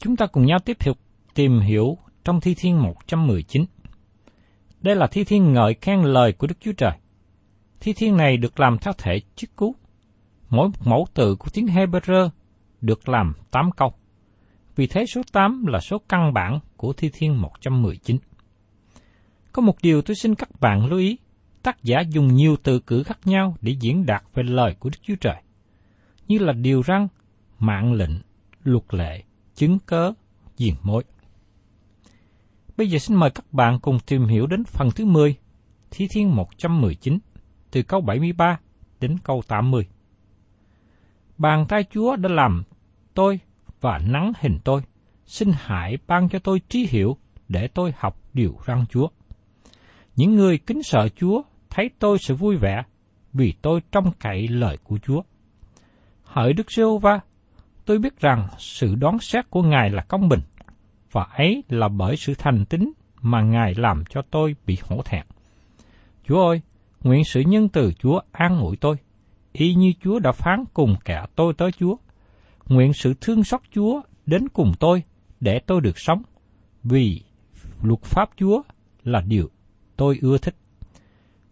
Chúng ta cùng nhau tiếp tục tìm hiểu trong Thi Thiên 119. Đây là Thi Thiên ngợi khen lời của Đức Chúa Trời. Thi Thiên này được làm theo thể chức cú. Mỗi một mẫu từ của tiếng Hebrew được làm 8 câu. Vì thế số 8 là số căn bản của Thi Thiên 119. Có một điều tôi xin các bạn lưu ý, tác giả dùng nhiều từ ngữ khác nhau để diễn đạt về lời của Đức Chúa Trời, như là điều răn, mạng lệnh, luật lệ, chứng cớ, diền mối. Bây giờ xin mời các bạn cùng tìm hiểu đến phần thứ 10, Thi Thiên 119, từ câu 73 đến câu 80. Bàn tay Chúa đã làm tôi và nắng hình tôi, xin hãy ban cho tôi trí hiểu để tôi học điều răn Chúa. Những người kính sợ Chúa thấy tôi sẽ vui vẻ vì tôi trông cậy lời của Chúa. Hỡi Đức giê va tôi biết rằng sự đoán xét của Ngài là công bình, và ấy là bởi sự thành tín mà Ngài làm cho tôi bị hổ thẹn. Chúa ơi, nguyện sự nhân từ Chúa an ủi tôi, y như Chúa đã phán cùng kẻ tôi tới Chúa. Nguyện sự thương xót Chúa đến cùng tôi để tôi được sống, vì luật pháp Chúa là điều tôi ưa thích.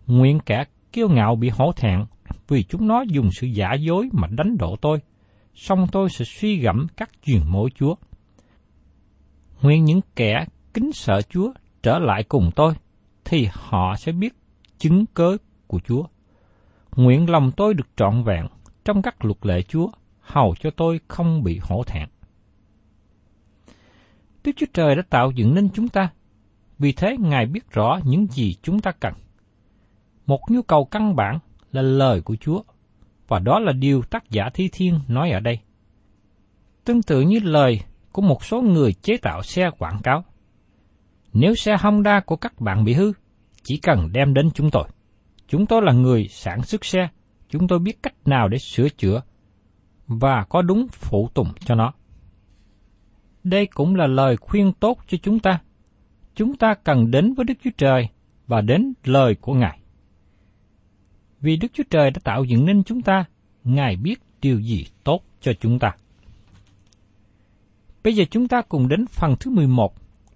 Nguyện kẻ kiêu ngạo bị hổ thẹn vì chúng nó dùng sự giả dối mà đánh đổ tôi, song tôi sẽ suy gẫm các truyền mối Chúa. Nguyện những kẻ kính sợ Chúa trở lại cùng tôi, thì họ sẽ biết chứng cớ của Chúa. Nguyện lòng tôi được trọn vẹn trong các luật lệ Chúa, hầu cho tôi không bị hổ thẹn. Đức Chúa Trời đã tạo dựng nên chúng ta, vì thế Ngài biết rõ những gì chúng ta cần. Một nhu cầu căn bản là lời của Chúa, và đó là điều tác giả Thi Thiên nói ở đây. Tương tự như lời của một số người chế tạo xe quảng cáo. Nếu xe Honda của các bạn bị hư, chỉ cần đem đến chúng tôi. Chúng tôi là người sản xuất xe, chúng tôi biết cách nào để sửa chữa và có đúng phụ tùng cho nó. Đây cũng là lời khuyên tốt cho chúng ta. Chúng ta cần đến với Đức Chúa Trời và đến lời của Ngài. Vì Đức Chúa Trời đã tạo dựng nên chúng ta, Ngài biết điều gì tốt cho chúng ta. Bây giờ chúng ta cùng đến phần thứ 11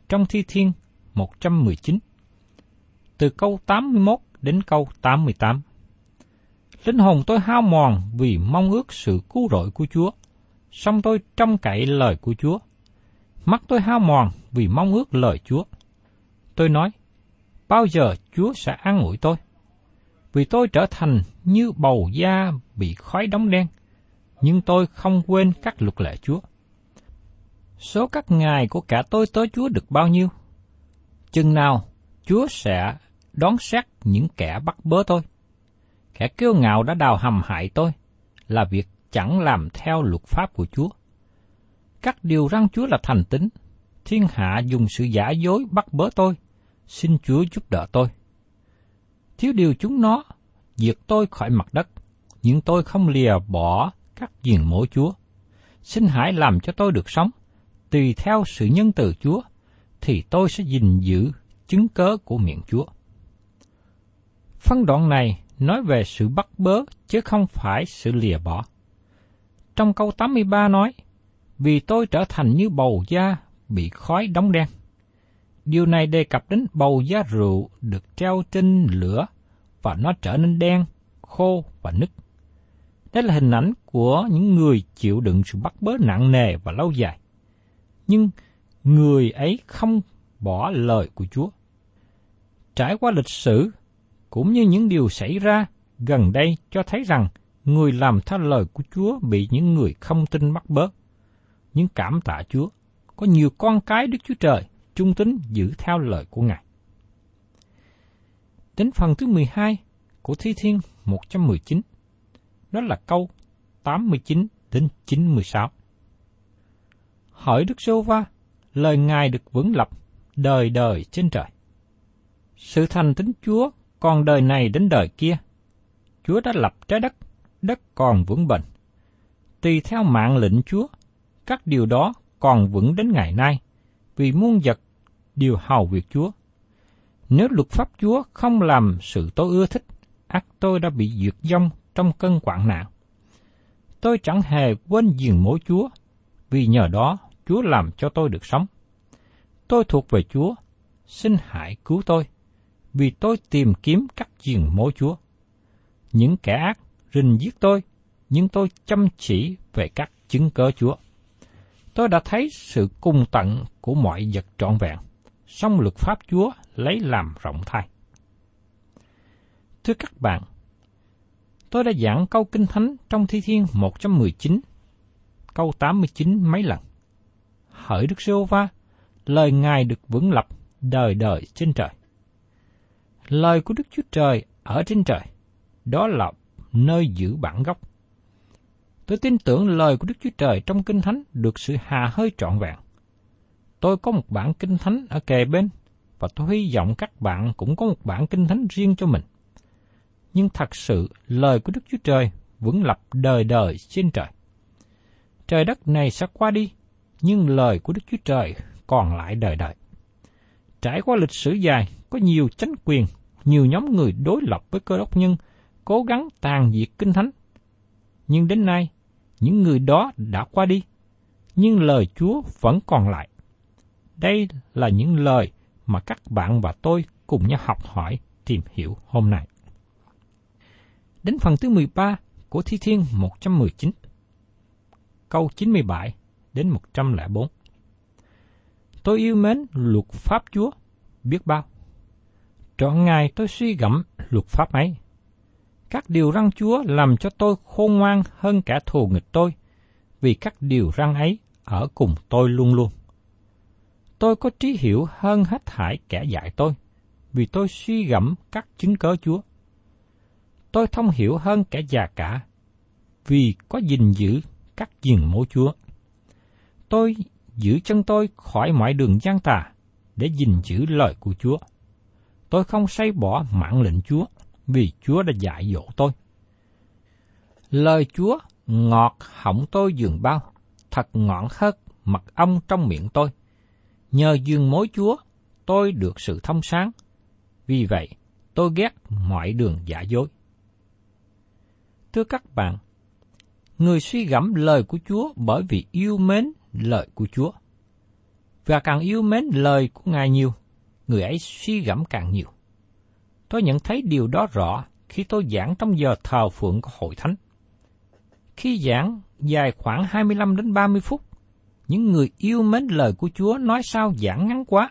trong Thi Thiên 119, từ câu 81 đến câu 88. Linh hồn tôi hao mòn vì mong ước sự cứu rỗi của Chúa. song tôi trông cậy lời của Chúa. Mắt tôi hao mòn vì mong ước lời Chúa. Tôi nói, bao giờ Chúa sẽ an ủi tôi? Vì tôi trở thành như bầu da bị khói đóng đen, nhưng tôi không quên các luật lệ Chúa. Số các ngày của cả tôi tới Chúa được bao nhiêu? Chừng nào Chúa sẽ đón xét những kẻ bắt bớ tôi? Kẻ kiêu ngạo đã đào hầm hại tôi, là việc chẳng làm theo luật pháp của Chúa. Các điều răng Chúa là thành tính, thiên hạ dùng sự giả dối bắt bớ tôi, xin Chúa giúp đỡ tôi. Thiếu điều chúng nó, diệt tôi khỏi mặt đất, nhưng tôi không lìa bỏ các diền mổ Chúa. Xin hãy làm cho tôi được sống, tùy theo sự nhân từ Chúa, thì tôi sẽ gìn giữ chứng cớ của miệng Chúa. Phân đoạn này nói về sự bắt bớ chứ không phải sự lìa bỏ. Trong câu 83 nói, vì tôi trở thành như bầu da bị khói đóng đen. Điều này đề cập đến bầu giá rượu được treo trên lửa và nó trở nên đen, khô và nứt. Đây là hình ảnh của những người chịu đựng sự bắt bớ nặng nề và lâu dài. Nhưng người ấy không bỏ lời của Chúa. Trải qua lịch sử, cũng như những điều xảy ra gần đây cho thấy rằng người làm theo lời của Chúa bị những người không tin bắt bớ. Nhưng cảm tạ Chúa, có nhiều con cái Đức Chúa Trời trung tín giữ theo lời của Ngài. Đến phần thứ 12 của Thi Thiên 119, đó là câu 89 đến 96. Hỏi Đức Sô Va, lời Ngài được vững lập đời đời trên trời. Sự thành tính Chúa còn đời này đến đời kia. Chúa đã lập trái đất, đất còn vững bền. Tùy theo mạng lệnh Chúa, các điều đó còn vững đến ngày nay, vì muôn vật điều hầu việc Chúa. Nếu luật pháp Chúa không làm sự tôi ưa thích, ác tôi đã bị duyệt dông trong cơn quạng nạn. Tôi chẳng hề quên giường mối Chúa, vì nhờ đó Chúa làm cho tôi được sống. Tôi thuộc về Chúa, xin hãy cứu tôi, vì tôi tìm kiếm các giường mối Chúa. Những kẻ ác rình giết tôi, nhưng tôi chăm chỉ về các chứng cớ Chúa. Tôi đã thấy sự cung tận của mọi vật trọn vẹn, song luật pháp Chúa lấy làm rộng thay. Thưa các bạn, tôi đã giảng câu Kinh Thánh trong Thi Thiên 119, câu 89 mấy lần. Hỡi Đức Sô va lời Ngài được vững lập đời đời trên trời. Lời của Đức Chúa Trời ở trên trời, đó là nơi giữ bản gốc. Tôi tin tưởng lời của Đức Chúa Trời trong Kinh Thánh được sự hà hơi trọn vẹn. Tôi có một bản Kinh Thánh ở kề bên, và tôi hy vọng các bạn cũng có một bản Kinh Thánh riêng cho mình. Nhưng thật sự, lời của Đức Chúa Trời vững lập đời đời trên trời. Trời đất này sẽ qua đi, nhưng lời của Đức Chúa Trời còn lại đời đời. Trải qua lịch sử dài, có nhiều chánh quyền, nhiều nhóm người đối lập với cơ đốc nhân, cố gắng tàn diệt kinh thánh. Nhưng đến nay, những người đó đã qua đi, nhưng lời Chúa vẫn còn lại. Đây là những lời mà các bạn và tôi cùng nhau học hỏi, tìm hiểu hôm nay. Đến phần thứ 13 của Thi Thiên 119, câu 97 đến 104. Tôi yêu mến luật pháp Chúa, biết bao. Trọn ngày tôi suy gẫm luật pháp ấy. Các điều răng Chúa làm cho tôi khôn ngoan hơn cả thù nghịch tôi, vì các điều răng ấy ở cùng tôi luôn luôn. Tôi có trí hiểu hơn hết thải kẻ dạy tôi, vì tôi suy gẫm các chứng cớ Chúa. Tôi thông hiểu hơn kẻ già cả, vì có gìn giữ các diền mẫu Chúa. Tôi giữ chân tôi khỏi mọi đường gian tà, để gìn giữ lời của Chúa. Tôi không say bỏ mạng lệnh Chúa, vì Chúa đã dạy dỗ tôi. Lời Chúa ngọt hỏng tôi dường bao, thật ngọn hớt mật ong trong miệng tôi. Nhờ dường mối Chúa, tôi được sự thông sáng. Vì vậy, tôi ghét mọi đường giả dối. Thưa các bạn, người suy gẫm lời của Chúa bởi vì yêu mến lời của Chúa. Và càng yêu mến lời của Ngài nhiều, người ấy suy gẫm càng nhiều. Tôi nhận thấy điều đó rõ khi tôi giảng trong giờ thờ phượng của hội thánh. Khi giảng dài khoảng 25 đến 30 phút. Những người yêu mến lời của Chúa nói sao giảng ngắn quá.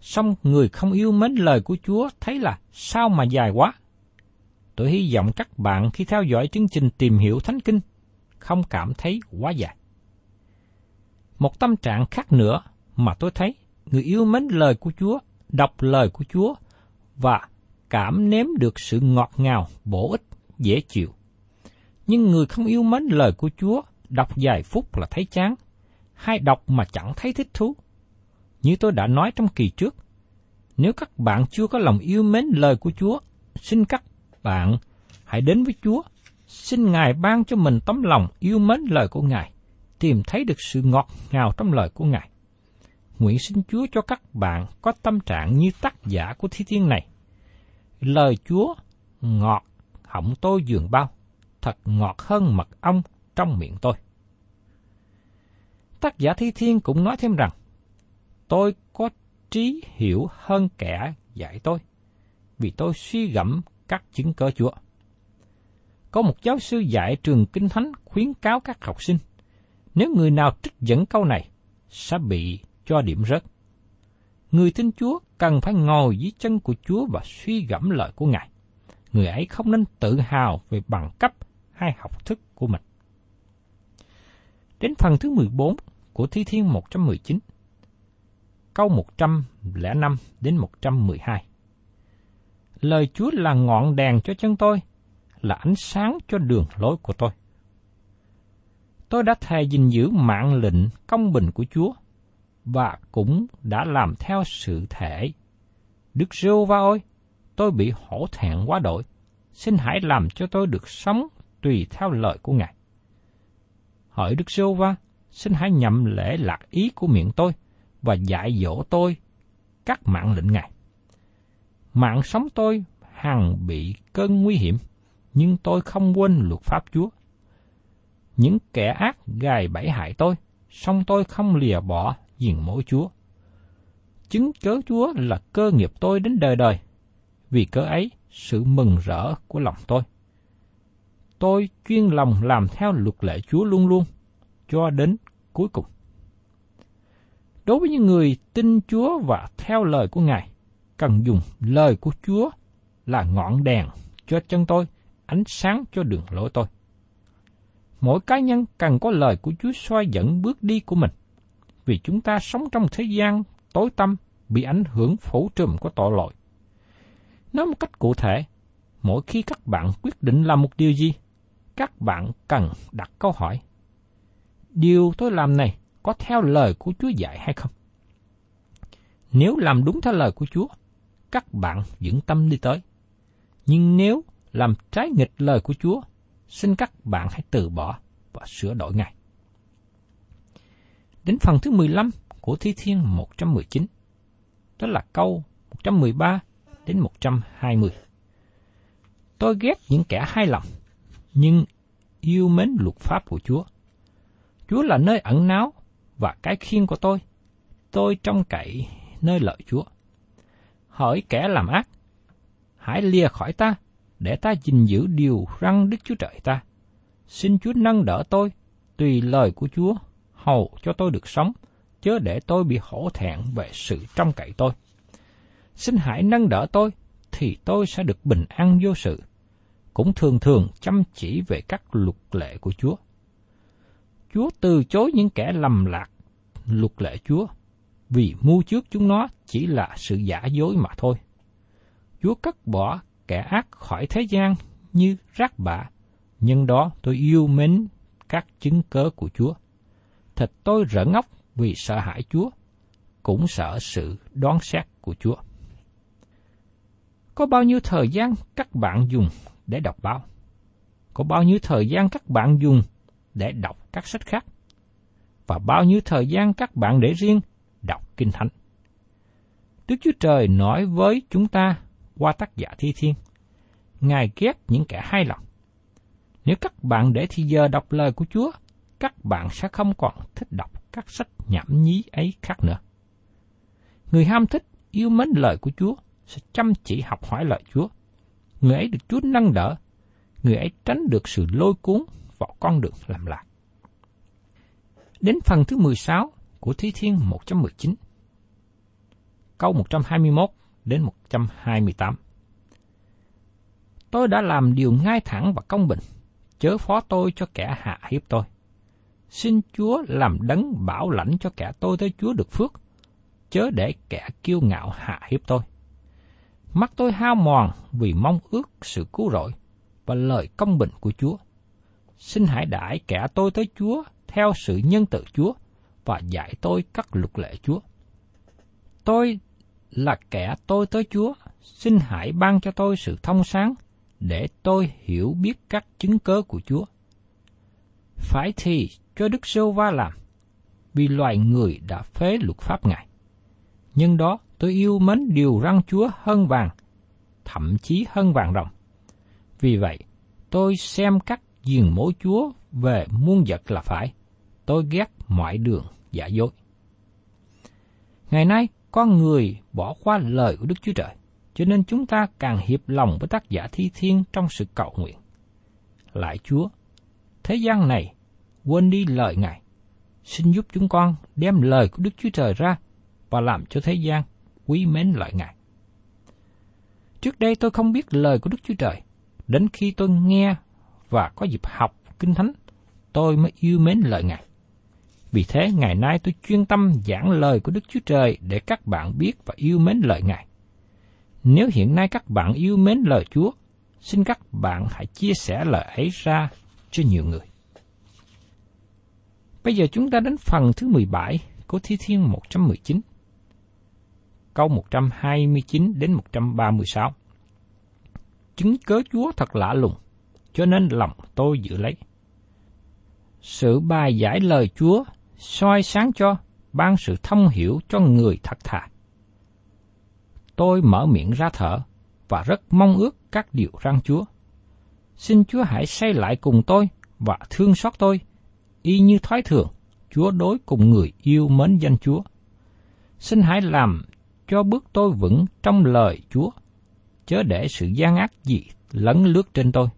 Xong người không yêu mến lời của Chúa thấy là sao mà dài quá. Tôi hy vọng các bạn khi theo dõi chương trình tìm hiểu Thánh Kinh không cảm thấy quá dài. Một tâm trạng khác nữa mà tôi thấy người yêu mến lời của Chúa, đọc lời của Chúa và cảm nếm được sự ngọt ngào, bổ ích, dễ chịu. Nhưng người không yêu mến lời của Chúa, đọc vài phút là thấy chán, hay đọc mà chẳng thấy thích thú. Như tôi đã nói trong kỳ trước, nếu các bạn chưa có lòng yêu mến lời của Chúa, xin các bạn hãy đến với Chúa, xin Ngài ban cho mình tấm lòng yêu mến lời của Ngài, tìm thấy được sự ngọt ngào trong lời của Ngài. Nguyện xin Chúa cho các bạn có tâm trạng như tác giả của thi thiên này. Lời Chúa ngọt họng tôi dường bao, thật ngọt hơn mật ong trong miệng tôi. Tác giả thi thiên cũng nói thêm rằng, tôi có trí hiểu hơn kẻ dạy tôi, vì tôi suy gẫm các chứng cớ Chúa. Có một giáo sư dạy trường Kinh Thánh khuyến cáo các học sinh, nếu người nào trích dẫn câu này, sẽ bị cho điểm rớt. Người tin Chúa cần phải ngồi dưới chân của Chúa và suy gẫm lời của Ngài. Người ấy không nên tự hào về bằng cấp hay học thức của mình. Đến phần thứ 14 của Thi Thiên 119, câu 105 đến 112. Lời Chúa là ngọn đèn cho chân tôi, là ánh sáng cho đường lối của tôi. Tôi đã thề gìn giữ mạng lệnh công bình của Chúa và cũng đã làm theo sự thể. Đức rêu va ơi, tôi bị hổ thẹn quá đổi. Xin hãy làm cho tôi được sống tùy theo lời của Ngài. Hỏi Đức rêu va, xin hãy nhậm lễ lạc ý của miệng tôi và dạy dỗ tôi các mạng lệnh Ngài. Mạng sống tôi hằng bị cơn nguy hiểm, nhưng tôi không quên luật pháp Chúa. Những kẻ ác gài bẫy hại tôi, song tôi không lìa bỏ diền mối Chúa. Chứng cớ Chúa là cơ nghiệp tôi đến đời đời, vì cớ ấy sự mừng rỡ của lòng tôi. Tôi chuyên lòng làm theo luật lệ Chúa luôn luôn, cho đến cuối cùng. Đối với những người tin Chúa và theo lời của Ngài, cần dùng lời của Chúa là ngọn đèn cho chân tôi, ánh sáng cho đường lối tôi. Mỗi cá nhân cần có lời của Chúa soi dẫn bước đi của mình, vì chúng ta sống trong thế gian tối tăm bị ảnh hưởng phủ trùm của tội lỗi. Nói một cách cụ thể, mỗi khi các bạn quyết định làm một điều gì, các bạn cần đặt câu hỏi. Điều tôi làm này có theo lời của Chúa dạy hay không? Nếu làm đúng theo lời của Chúa, các bạn vững tâm đi tới. Nhưng nếu làm trái nghịch lời của Chúa, xin các bạn hãy từ bỏ và sửa đổi ngay. Đến phần thứ 15 của Thi Thiên 119, đó là câu 113 đến 120. Tôi ghét những kẻ hai lòng, nhưng yêu mến luật pháp của Chúa. Chúa là nơi ẩn náu và cái khiên của tôi. Tôi trông cậy nơi lợi Chúa. Hỏi kẻ làm ác, hãy lìa khỏi ta, để ta gìn giữ điều răng Đức Chúa Trời ta. Xin Chúa nâng đỡ tôi, tùy lời của Chúa, hầu cho tôi được sống, chớ để tôi bị hổ thẹn về sự trong cậy tôi. Xin hãy nâng đỡ tôi, thì tôi sẽ được bình an vô sự, cũng thường thường chăm chỉ về các luật lệ của Chúa. Chúa từ chối những kẻ lầm lạc luật lệ Chúa, vì mưu trước chúng nó chỉ là sự giả dối mà thôi. Chúa cắt bỏ kẻ ác khỏi thế gian như rác bạ, nhân đó tôi yêu mến các chứng cớ của Chúa. Thật tôi rỡ ngốc vì sợ hãi Chúa, cũng sợ sự đoán xét của Chúa. Có bao nhiêu thời gian các bạn dùng để đọc báo? Có bao nhiêu thời gian các bạn dùng để đọc các sách khác? Và bao nhiêu thời gian các bạn để riêng đọc Kinh Thánh? Đức Chúa Trời nói với chúng ta qua tác giả Thi Thiên. Ngài ghét những kẻ hai lòng. Nếu các bạn để thì giờ đọc lời của Chúa, các bạn sẽ không còn thích đọc các sách nhảm nhí ấy khác nữa. Người ham thích yêu mến lời của Chúa sẽ chăm chỉ học hỏi lời Chúa. Người ấy được Chúa nâng đỡ, người ấy tránh được sự lôi cuốn vào con đường làm lạc. Đến phần thứ 16 của Thi Thiên 119. Câu 121 đến 128. Tôi đã làm điều ngay thẳng và công bình, chớ phó tôi cho kẻ hạ hiếp tôi. Xin Chúa làm đấng bảo lãnh cho kẻ tôi tới Chúa được phước, chớ để kẻ kiêu ngạo hạ hiếp tôi. Mắt tôi hao mòn vì mong ước sự cứu rỗi và lời công bình của Chúa. Xin hãy đãi kẻ tôi tới Chúa theo sự nhân từ Chúa và dạy tôi các luật lệ Chúa. Tôi là kẻ tôi tới Chúa, xin hãy ban cho tôi sự thông sáng để tôi hiểu biết các chứng cớ của Chúa. Phải thì cho Đức Sô Va làm, vì loài người đã phế luật pháp Ngài. Nhưng đó tôi yêu mến điều răng Chúa hơn vàng, thậm chí hơn vàng rồng. Vì vậy, tôi xem các diền mối Chúa về muôn vật là phải. Tôi ghét mọi đường giả dối. Ngày nay, con người bỏ qua lời của Đức Chúa Trời, cho nên chúng ta càng hiệp lòng với tác giả thi thiên trong sự cầu nguyện. Lại Chúa, thế gian này quên đi lời Ngài. Xin giúp chúng con đem lời của Đức Chúa Trời ra và làm cho thế gian quý mến lời Ngài. Trước đây tôi không biết lời của Đức Chúa Trời, đến khi tôi nghe và có dịp học Kinh Thánh, tôi mới yêu mến lời Ngài. Vì thế, ngày nay tôi chuyên tâm giảng lời của Đức Chúa Trời để các bạn biết và yêu mến lời Ngài. Nếu hiện nay các bạn yêu mến lời Chúa, xin các bạn hãy chia sẻ lời ấy ra cho nhiều người. Bây giờ chúng ta đến phần thứ 17 của Thi Thiên 119. Câu 129 đến 136. Chứng cớ Chúa thật lạ lùng, cho nên lòng tôi giữ lấy. Sự bài giải lời Chúa soi sáng cho, ban sự thông hiểu cho người thật thà. Tôi mở miệng ra thở và rất mong ước các điều răng Chúa. Xin Chúa hãy xây lại cùng tôi và thương xót tôi, y như thói thường, Chúa đối cùng người yêu mến danh Chúa. Xin hãy làm cho bước tôi vững trong lời Chúa, chớ để sự gian ác gì lấn lướt trên tôi.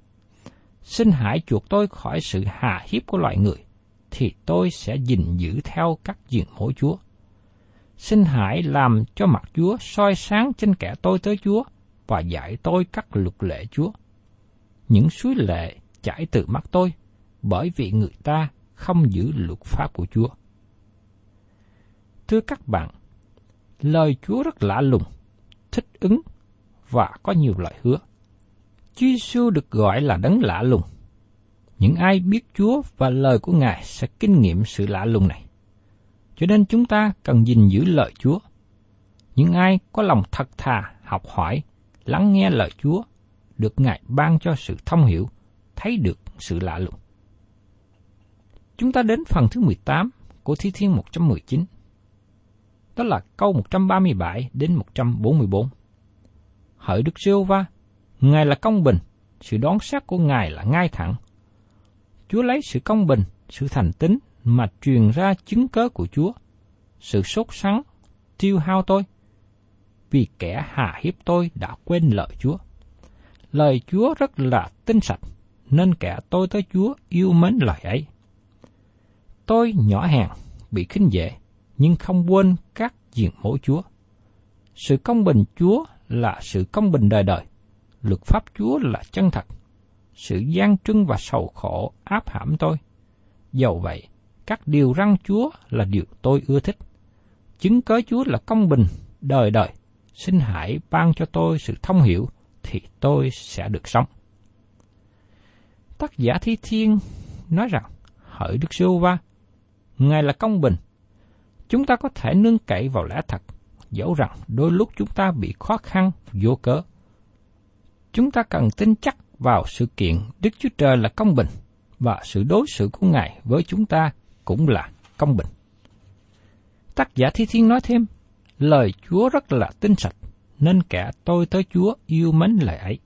Xin hãy chuộc tôi khỏi sự hà hiếp của loài người, thì tôi sẽ gìn giữ theo các diện mối Chúa. Xin hãy làm cho mặt Chúa soi sáng trên kẻ tôi tới Chúa và dạy tôi các luật lệ Chúa. Những suối lệ chảy từ mắt tôi bởi vì người ta không giữ luật pháp của Chúa. Thưa các bạn, lời Chúa rất lạ lùng, thích ứng và có nhiều lời hứa. Chúa Giêsu được gọi là đấng lạ lùng những ai biết Chúa và lời của Ngài sẽ kinh nghiệm sự lạ lùng này. Cho nên chúng ta cần gìn giữ lời Chúa. Những ai có lòng thật thà, học hỏi, lắng nghe lời Chúa, được Ngài ban cho sự thông hiểu, thấy được sự lạ lùng. Chúng ta đến phần thứ 18 của Thi Thiên 119. Đó là câu 137 đến 144. Hỡi Đức giê va Ngài là công bình, sự đoán xét của Ngài là ngay thẳng, Chúa lấy sự công bình, sự thành tín mà truyền ra chứng cớ của Chúa. Sự sốt sắng, tiêu hao tôi. Vì kẻ hà hiếp tôi đã quên lời Chúa. Lời Chúa rất là tinh sạch, nên kẻ tôi tới Chúa yêu mến lời ấy. Tôi nhỏ hèn, bị khinh dễ, nhưng không quên các diện mẫu Chúa. Sự công bình Chúa là sự công bình đời đời. Luật pháp Chúa là chân thật sự gian trưng và sầu khổ áp hãm tôi. Dầu vậy, các điều răng Chúa là điều tôi ưa thích. Chứng cớ Chúa là công bình, đời đời. Xin hãy ban cho tôi sự thông hiểu, thì tôi sẽ được sống. Tác giả Thi Thiên nói rằng, hỡi Đức Sưu Va, Ngài là công bình. Chúng ta có thể nương cậy vào lẽ thật, dẫu rằng đôi lúc chúng ta bị khó khăn vô cớ. Chúng ta cần tin chắc vào sự kiện Đức Chúa Trời là công bình và sự đối xử của Ngài với chúng ta cũng là công bình. Tác giả Thi Thiên nói thêm, lời Chúa rất là tinh sạch, nên kẻ tôi tới Chúa yêu mến lời ấy.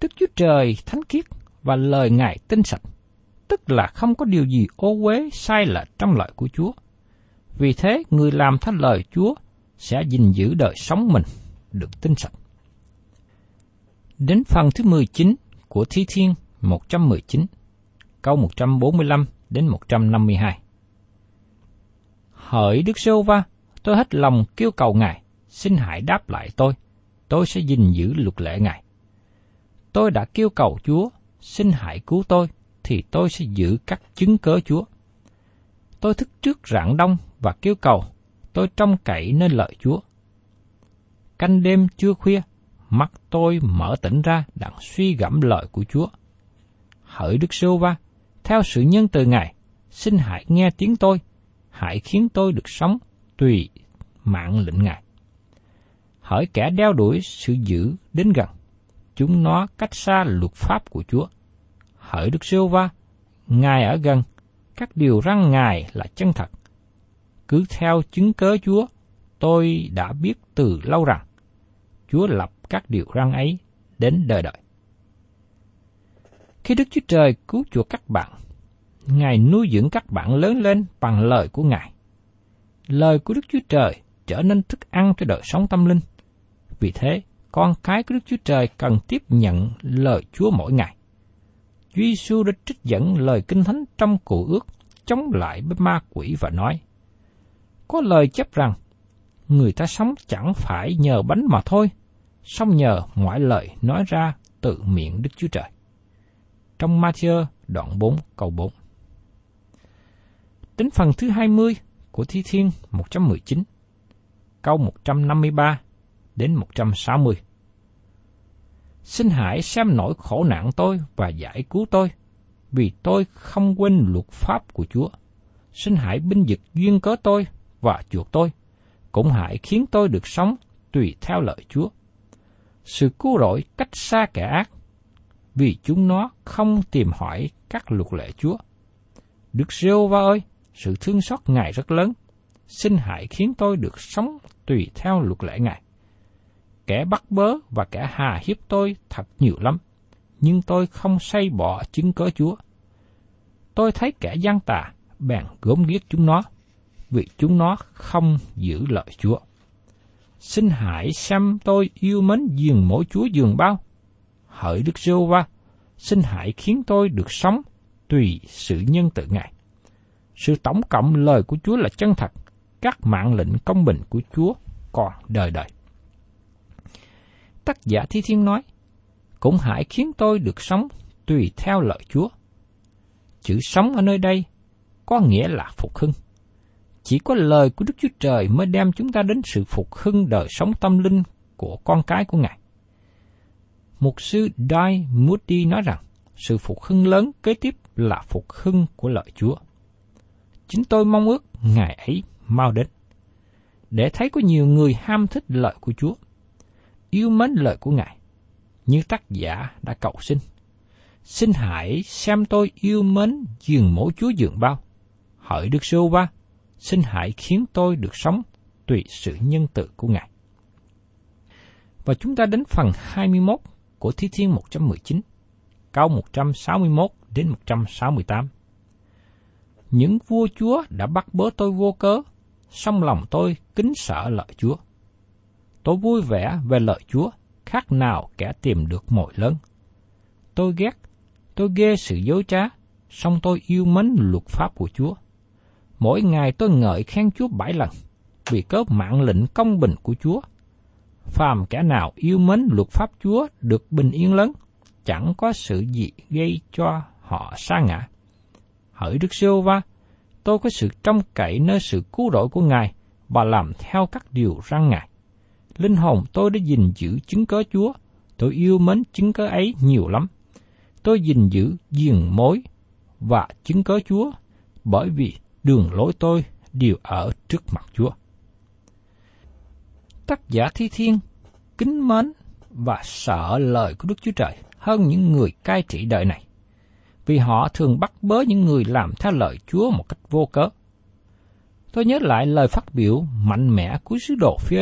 Đức Chúa Trời thánh khiết và lời Ngài tinh sạch, tức là không có điều gì ô uế sai lệch trong lời của Chúa. Vì thế, người làm theo lời Chúa sẽ gìn giữ đời sống mình được tinh sạch. Đến phần thứ 19 của Thi Thiên 119, câu 145 đến 152. Hỡi Đức Sô Va, tôi hết lòng kêu cầu Ngài, xin hãy đáp lại tôi, tôi sẽ gìn giữ luật lệ Ngài. Tôi đã kêu cầu Chúa, xin hãy cứu tôi, thì tôi sẽ giữ các chứng cớ Chúa. Tôi thức trước rạng đông và kêu cầu, tôi trông cậy nơi lợi Chúa. Canh đêm chưa khuya, mắt tôi mở tỉnh ra đặng suy gẫm lời của Chúa. Hỡi Đức Sô Va, theo sự nhân từ Ngài, xin hãy nghe tiếng tôi, hãy khiến tôi được sống tùy mạng lệnh Ngài. Hỡi kẻ đeo đuổi sự dữ đến gần, chúng nó cách xa luật pháp của Chúa. Hỡi Đức Sô Va, Ngài ở gần, các điều răng Ngài là chân thật. Cứ theo chứng cớ Chúa, tôi đã biết từ lâu rằng, Chúa lập các điều răng ấy đến đời đời. Khi Đức Chúa Trời cứu chuộc các bạn, Ngài nuôi dưỡng các bạn lớn lên bằng lời của Ngài. Lời của Đức Chúa Trời trở nên thức ăn cho đời sống tâm linh. Vì thế, con cái của Đức Chúa Trời cần tiếp nhận lời Chúa mỗi ngày. Chúa Giêsu đã trích dẫn lời kinh thánh trong cụ ước chống lại với ma quỷ và nói, Có lời chấp rằng, người ta sống chẳng phải nhờ bánh mà thôi, song nhờ mọi lời nói ra từ miệng Đức Chúa Trời. Trong Matthew đoạn 4 câu 4 Đến phần thứ 20 của Thi Thiên 119, câu 153 đến 160. Xin hãy xem nỗi khổ nạn tôi và giải cứu tôi, vì tôi không quên luật pháp của Chúa. Xin hãy binh vực duyên cớ tôi và chuộc tôi, cũng hãy khiến tôi được sống tùy theo lợi Chúa. Sự cứu rỗi cách xa kẻ ác, vì chúng nó không tìm hỏi các luật lệ Chúa. Đức rêu va ơi, sự thương xót Ngài rất lớn. Xin hãy khiến tôi được sống tùy theo luật lệ Ngài. Kẻ bắt bớ và kẻ hà hiếp tôi thật nhiều lắm, nhưng tôi không say bỏ chứng cớ Chúa. Tôi thấy kẻ gian tà, bèn gốm ghiếc chúng nó, vì chúng nó không giữ lời Chúa. Xin hãy xem tôi yêu mến giường mỗi Chúa giường bao. Hỡi Đức giê va xin hãy khiến tôi được sống tùy sự nhân tự Ngài. Sự tổng cộng lời của Chúa là chân thật, các mạng lệnh công bình của Chúa còn đời đời. Tác giả Thi Thiên nói, cũng hãy khiến tôi được sống tùy theo lợi Chúa. Chữ sống ở nơi đây có nghĩa là phục hưng. Chỉ có lời của Đức Chúa Trời mới đem chúng ta đến sự phục hưng đời sống tâm linh của con cái của Ngài. Mục sư Dai Moody nói rằng, sự phục hưng lớn kế tiếp là phục hưng của lợi Chúa. Chính tôi mong ước ngày ấy mau đến. Để thấy có nhiều người ham thích lợi của Chúa, yêu mến lời của Ngài, như tác giả đã cầu xin. Xin hãy xem tôi yêu mến giường mẫu Chúa giường bao. Hỡi Đức Sưu Ba, xin hãy khiến tôi được sống tùy sự nhân từ của Ngài. Và chúng ta đến phần 21 của Thi Thiên 119, câu 161 đến 168. Những vua chúa đã bắt bớ tôi vô cớ, song lòng tôi kính sợ lợi Chúa. Tôi vui vẻ về lợi Chúa, khác nào kẻ tìm được mọi lớn. Tôi ghét, tôi ghê sự dối trá, song tôi yêu mến luật pháp của Chúa. Mỗi ngày tôi ngợi khen Chúa bảy lần, vì cớ mạng lệnh công bình của Chúa. Phàm kẻ nào yêu mến luật pháp Chúa được bình yên lớn, chẳng có sự gì gây cho họ sa ngã. Hỡi Đức Siêu Va, tôi có sự trông cậy nơi sự cứu rỗi của Ngài và làm theo các điều răn Ngài. Linh hồn tôi đã gìn giữ chứng cớ Chúa, tôi yêu mến chứng cớ ấy nhiều lắm. Tôi gìn giữ giềng mối và chứng cớ Chúa, bởi vì đường lối tôi đều ở trước mặt Chúa. Tác giả Thi Thiên kính mến và sợ lời của Đức Chúa Trời hơn những người cai trị đời này, vì họ thường bắt bớ những người làm theo lời Chúa một cách vô cớ. Tôi nhớ lại lời phát biểu mạnh mẽ của sứ đồ phi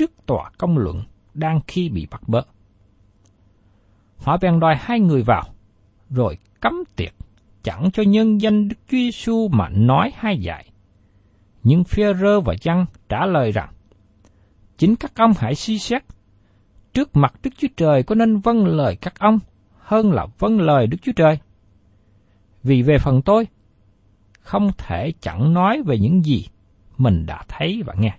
trước tòa công luận đang khi bị bắt bớ. Họ bèn đòi hai người vào, rồi cấm tiệc, chẳng cho nhân danh Đức Chúa Giêsu mà nói hai dạy. Nhưng phi rơ và Giăng trả lời rằng, chính các ông hãy suy xét, trước mặt Đức Chúa Trời có nên vâng lời các ông hơn là vâng lời Đức Chúa Trời. Vì về phần tôi, không thể chẳng nói về những gì mình đã thấy và nghe.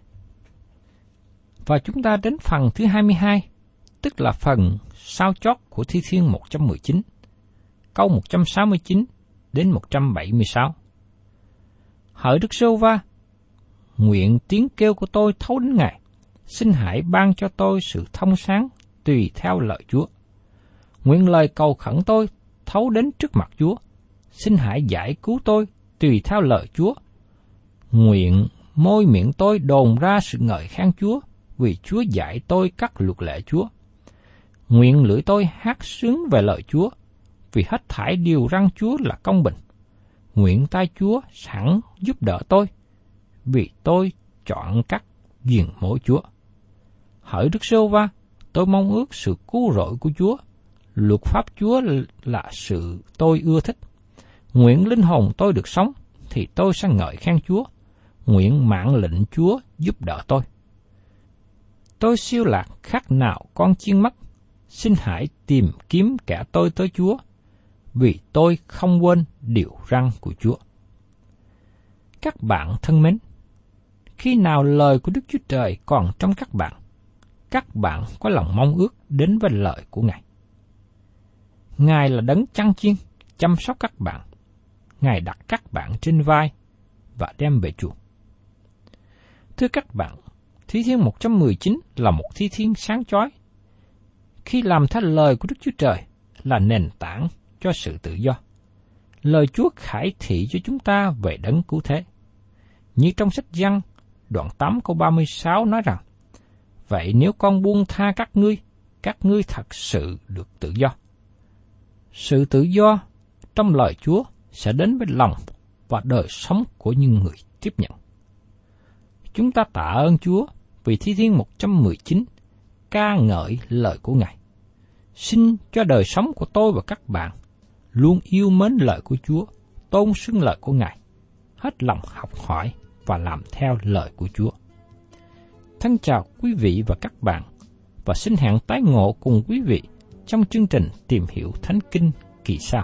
Và chúng ta đến phần thứ 22, tức là phần sao chót của Thi Thiên 119, câu 169 đến 176. Hỡi Đức Sô Va, nguyện tiếng kêu của tôi thấu đến Ngài, xin hãy ban cho tôi sự thông sáng tùy theo lời Chúa. Nguyện lời cầu khẩn tôi thấu đến trước mặt Chúa, xin hãy giải cứu tôi tùy theo lời Chúa. Nguyện môi miệng tôi đồn ra sự ngợi khen Chúa, vì Chúa dạy tôi các luật lệ Chúa. Nguyện lưỡi tôi hát sướng về lời Chúa, vì hết thải điều răng Chúa là công bình. Nguyện tay Chúa sẵn giúp đỡ tôi, vì tôi chọn các duyên mỗi Chúa. Hỡi Đức Sô Va, tôi mong ước sự cứu rỗi của Chúa. Luật pháp Chúa là sự tôi ưa thích. Nguyện linh hồn tôi được sống, thì tôi sẽ ngợi khen Chúa. Nguyện mạng lệnh Chúa giúp đỡ tôi. Tôi siêu lạc khác nào con chiên mất, xin hãy tìm kiếm kẻ tôi tới Chúa, vì tôi không quên điều răng của Chúa. Các bạn thân mến, khi nào lời của Đức Chúa Trời còn trong các bạn, các bạn có lòng mong ước đến với lời của Ngài. Ngài là đấng chăn chiên, chăm sóc các bạn. Ngài đặt các bạn trên vai và đem về chuồng. Thưa các bạn, Thi Thiên 119 là một thi thiên sáng chói. Khi làm theo lời của Đức Chúa Trời là nền tảng cho sự tự do. Lời Chúa khải thị cho chúng ta về đấng cứu thế. Như trong sách Giăng, đoạn 8 câu 36 nói rằng, Vậy nếu con buông tha các ngươi, các ngươi thật sự được tự do. Sự tự do trong lời Chúa sẽ đến với lòng và đời sống của những người tiếp nhận. Chúng ta tạ ơn Chúa vì Thi Thiên 119 ca ngợi lời của Ngài. Xin cho đời sống của tôi và các bạn luôn yêu mến lời của Chúa, tôn xưng lời của Ngài, hết lòng học hỏi và làm theo lời của Chúa. Thân chào quý vị và các bạn và xin hẹn tái ngộ cùng quý vị trong chương trình tìm hiểu Thánh Kinh kỳ sau.